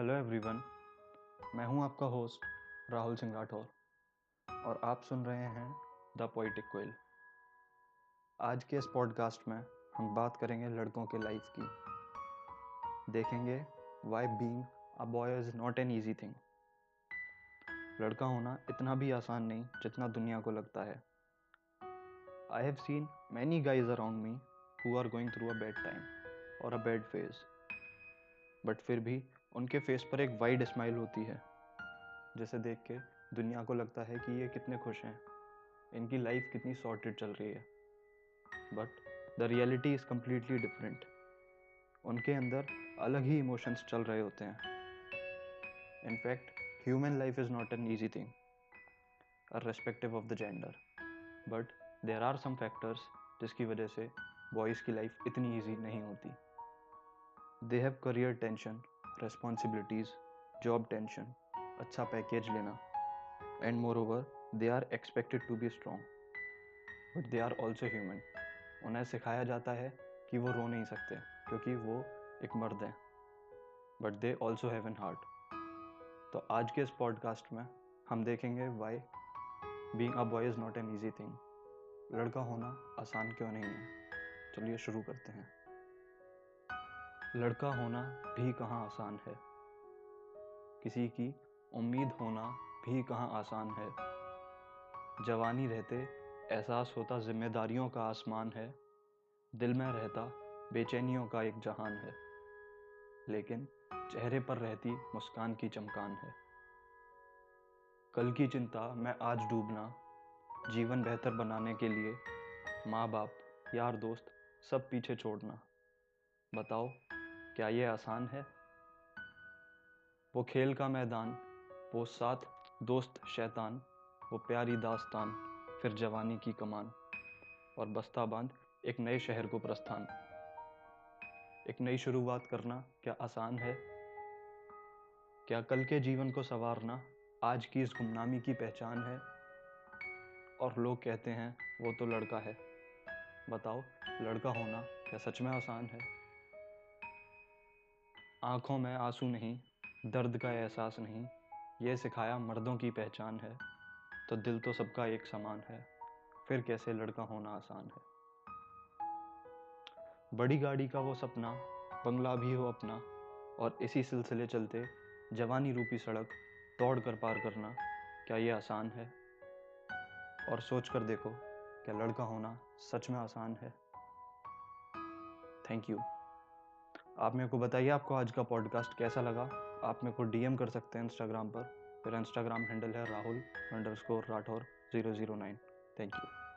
Hello everyone मैं हूँ आपका होस्ट राहुल सिंह राठौर और आप सुन रहे हैं द पोइटिक क्विल आज के इस पॉडकास्ट में हम बात करेंगे लड़कों के लाइफ की। देखेंगे why being a boy is not an easy thing लड़का होना इतना भी आसान नहीं जितना दुनिया को लगता है। I have seen many guys around me who are going through a bad time और अ बैड फ़ेज़ बट फिर भी उनके फेस पर एक वाइड स्माइल होती है, जिसे देख के दुनिया को लगता है कि ये कितने खुश हैं। इनकी लाइफ कितनी सॉर्टेड चल रही है। But the reality is completely different उनके अंदर अलग ही इमोशंस चल रहे होते हैं। In fact human life is not an easy thing respective of the gender but there are some factors जिसकी वजह से बॉयज़ की लाइफ इतनी ईजी नहीं होती। They have career tension responsibilities job tension अच्छा पैकेज लेना and moreover they are expected to be strong but they are also human उन्हें सिखाया जाता है कि वो रो नहीं सकते क्योंकि वो एक मर्द हैं but they also have an heart तो आज के इस पॉडकास्ट में हम देखेंगे why being a boy is not an easy thing लड़का होना आसान क्यों नहीं है चलिए शुरू करते हैं लड़का होना भी कहाँ आसान है? किसी की उम्मीद होना भी कहाँ आसान है? जवानी रहते, एहसास होता जिम्मेदारियों का आसमान है। दिल में रहता बेचैनियों का एक जहान है। लेकिन चेहरे पर रहती मुस्कान की चमकान है। कल की चिंता मैं आज डूबना, जीवन बेहतर बनाने के लिए माँ बाप यार दोस्त सब पीछे छोड़ना। बताओ क्या ये आसान है? वो खेल का मैदान, वो साथ दोस्त शैतान, वो प्यारी दास्तान, फिर जवानी की कमान, और बस्ता बाँध एक नए शहर को प्रस्थान। एक नई शुरुआत करना क्या आसान है? क्या कल के जीवन को संवारना आज की इस गुमनामी की पहचान है? और लोग कहते हैं, वो तो लड़का है। बताओ, लड़का होना क्या सच में आसान है? आँखों में आँसू नहीं, दर्द का एहसास नहीं, ये सिखाया मर्दों की पहचान है। तो दिल तो सबका एक समान है, फिर कैसे लड़का होना आसान है? बड़ी गाड़ी का वो सपना, बंगला भी हो अपना, और इसी सिलसिले चलते जवानी रूपी सड़क दौड़ कर पार करना, क्या ये आसान है? और सोच कर देखो, क्या लड़का होना सच में आसान है? थैंक यू आप मेरे को बताइए आपको आज का पॉडकास्ट कैसा लगा? आप मेरे को डीएम कर सकते हैं इंस्टाग्राम पर। मेरा इंस्टाग्राम हैंडल है Rahul underscore Rathore zero zero nine thank you